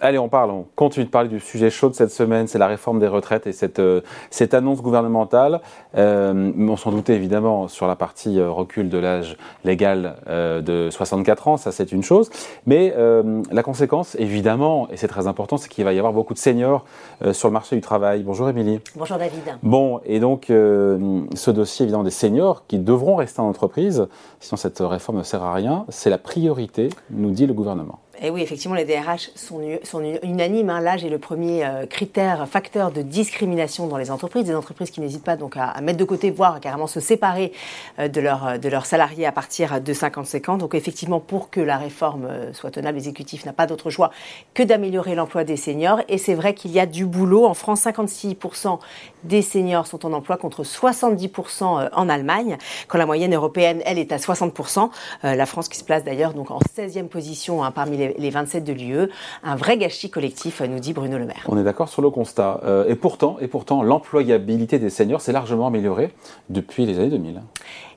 Allez, on parle, on continue de parler du sujet chaud de cette semaine, c'est la réforme des retraites et cette, euh, cette annonce gouvernementale. Euh, on s'en doutait évidemment sur la partie euh, recul de l'âge légal euh, de 64 ans, ça c'est une chose. Mais euh, la conséquence, évidemment, et c'est très important, c'est qu'il va y avoir beaucoup de seniors sur le marché du travail. Bonjour Émilie. Bonjour David. Bon, et donc ce dossier évidemment des seniors qui devront rester en entreprise, sinon cette réforme ne sert à rien, c'est la priorité, nous dit le gouvernement. Et oui, effectivement, les DRH sont, unanimes. Hein. L'âge est le premier euh, critère, facteur de discrimination dans les entreprises. Des entreprises qui n'hésitent pas donc à, mettre de côté, voire carrément se séparer euh, de, leur, de leurs salariés à partir de 55 ans. Donc effectivement, pour que la réforme euh, soit tenable, l'exécutif n'a pas d'autre choix que d'améliorer l'emploi des seniors. Et c'est vrai qu'il y a du boulot. En France, 56% des seniors sont en emploi contre 70% en Allemagne, quand la moyenne européenne, elle, est à 60%. La France qui se place d'ailleurs donc en 16e position hein, parmi les les, 27 de l'UE. Un vrai gâchis collectif, nous dit Bruno Le Maire. On est d'accord sur le constat. Euh, et pourtant, et pourtant l'employabilité des seniors s'est largement améliorée depuis les années 2000.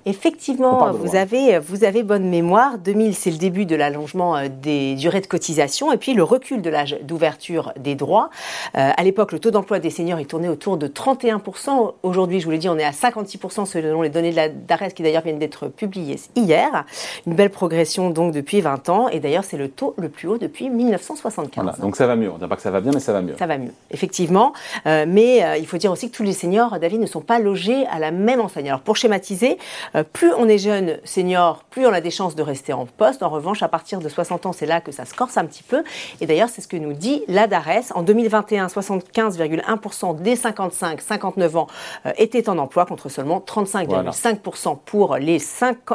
Effectivement, vous avez, vous avez bonne mémoire. 2000, c'est le début de l'allongement euh, des durées de cotisation et puis le recul de l'âge d'ouverture des droits. Euh, à l'époque, le taux d'emploi des seniors est tourné autour de 31%. Aujourd'hui, je vous l'ai dit, on est à 56% selon les données de d'ARES qui d'ailleurs viennent d'être publiées hier. Une belle progression donc depuis 20 ans et d'ailleurs c'est le taux le plus haut depuis 1975. Voilà, donc ça va mieux. On ne dit pas que ça va bien, mais ça va mieux. Ça va mieux, effectivement. Euh, mais euh, il faut dire aussi que tous les seniors, David, ne sont pas logés à la même enseigne. Alors pour schématiser, euh, plus on est jeune senior, plus on a des chances de rester en poste. En revanche, à partir de 60 ans, c'est là que ça se corse un petit peu. Et d'ailleurs, c'est ce que nous dit l'ADARES. En 2021, 75,1% des 55-59 ans étaient en emploi contre seulement 35,5% pour les,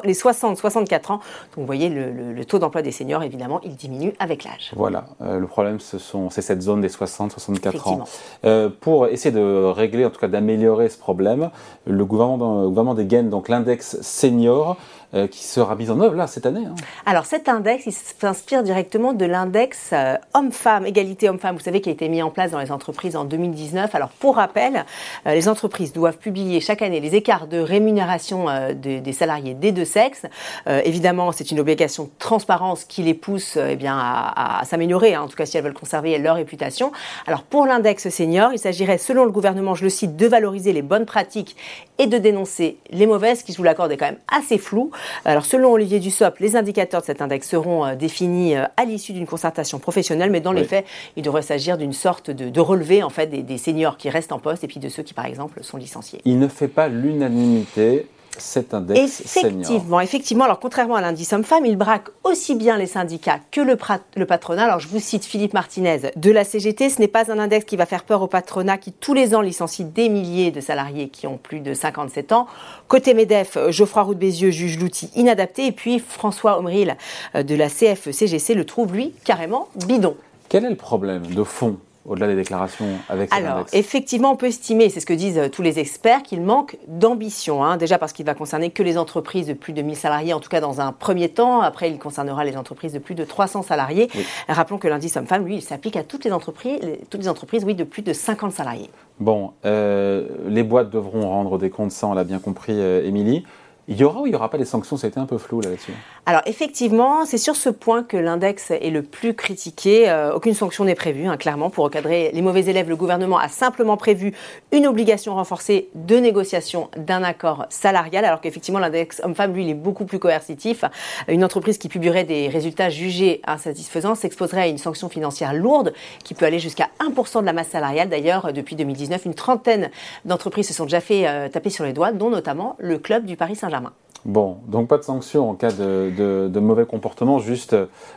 les 60-64 ans. Donc vous voyez, le, le, taux d'emploi des seniors, évidemment, il diminue avec l'âge. Voilà, euh, le problème, c'est cette zone des 60-64 ans. Euh, pour essayer de régler, en tout cas d'améliorer ce problème, le gouvernement, le gouvernement dégaine donc l'index senior euh, qui sera mis en œuvre là cette année. Hein. Alors cet index, il s'inspire directement de l'index euh, homme-femme, égalité homme-femme, vous savez, qui a été mis en place dans les entreprises en 2019. Alors pour rappel, euh, les entreprises doivent publier chaque année les écarts de rémunération de, des salariés des deux sexes. évidemment, c'est une obligation de transparence qui les pousse eh bien, à, à s'améliorer, hein, en tout cas si elles veulent conserver leur réputation. Alors pour l'index senior, il s'agirait, selon le gouvernement, je le cite, de valoriser les bonnes pratiques et de dénoncer les mauvaises, qui, je vous l'accorde, est quand même assez flou. Alors, selon Olivier Dussopt, les indicateurs de cet index seront euh, définis euh, à l'issue d'une concertation professionnelle, mais dans les faits, il devrait s'agir d'une sorte de, relevé en fait des, des seniors qui restent en poste et puis de ceux qui, par exemple, sont licenciés. Il ne fait pas l'unanimité cet index effectivement, Effectivement, alors contrairement à l'indice homme-femme, il braque aussi bien les syndicats que le, le, patronat. Alors je vous cite Philippe Martinez de la CGT, ce n'est pas un index qui va faire peur au patronat qui tous les ans licencie des milliers de salariés qui ont plus de 57 ans. Côté MEDEF, Geoffroy Roux de Bézieux juge l'outil inadapté et puis François Omril euh, de la CFCGC le trouve lui carrément bidon. Quel est le problème de fond au-delà des déclarations avec Alors, effectivement, on peut estimer, c'est ce que disent euh, tous les experts, qu'il manque d'ambition. Hein. déjà parce qu'il va concerner que les entreprises de plus de 1000 salariés, en tout cas dans un premier temps. Après, il concernera les entreprises de plus de 300 salariés. Rappelons que l'indice homme-femme, lui, il s'applique à toutes les entreprises, toutes les entreprises, oui, de plus de 50 salariés. Bon, euh, les boîtes devront rendre des comptes, ça, on l'a bien compris, euh, Émilie. Il y aura ou il n'y aura pas des sanctions? Ça a été un peu flou là-dessus. Alors effectivement, c'est sur ce point que l'index est le plus critiqué. Euh, aucune sanction n'est prévue, hein, clairement, pour recadrer les mauvais élèves. Le gouvernement a simplement prévu une obligation renforcée de négociation d'un accord salarial, alors qu'effectivement l'index homme-femme, lui, il est beaucoup plus coercitif. Une entreprise qui publierait des résultats jugés insatisfaisants s'exposerait à une sanction financière lourde qui peut aller jusqu'à 1% de la masse salariale. D'ailleurs, depuis 2019, une trentaine d'entreprises se sont déjà fait euh, taper sur les doigts, dont notamment le club du Paris Saint-Germain. Bon, donc pas de sanction en cas de, mauvais comportement, juste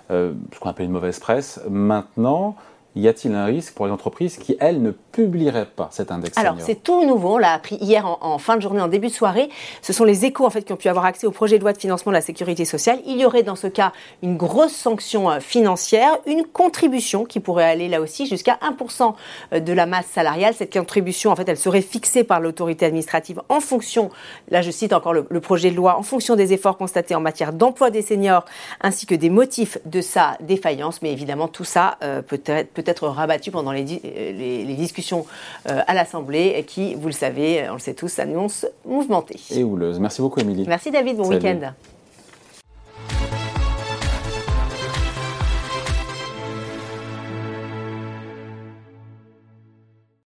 euh, ce qu'on appelle une mauvaise presse. Maintenant, y a-t-il un risque pour les entreprises qui, elles, ne publieraient pas cet index Alors, c'est tout nouveau. On l'a appris hier en, fin de journée, en début de soirée. Ce sont les échos, en fait, qui ont pu avoir accès au projet de loi de financement de la sécurité sociale. Il y aurait, dans ce cas, une grosse sanction euh, financière, une contribution qui pourrait aller, là aussi, jusqu'à 1% euh, de la masse salariale. Cette contribution, en fait, elle serait fixée par l'autorité administrative en fonction, là, je cite encore le, projet de loi, en fonction des efforts constatés en matière d'emploi des seniors, ainsi que des motifs de sa défaillance. Mais évidemment, tout ça euh, peut être peut être rabattu pendant les, les, discussions euh, à l'Assemblée, qui, vous le savez, on le sait tous, s'annonce mouvementée. Et houleuse. Merci beaucoup, Émilie. Merci, David. Bon week-end.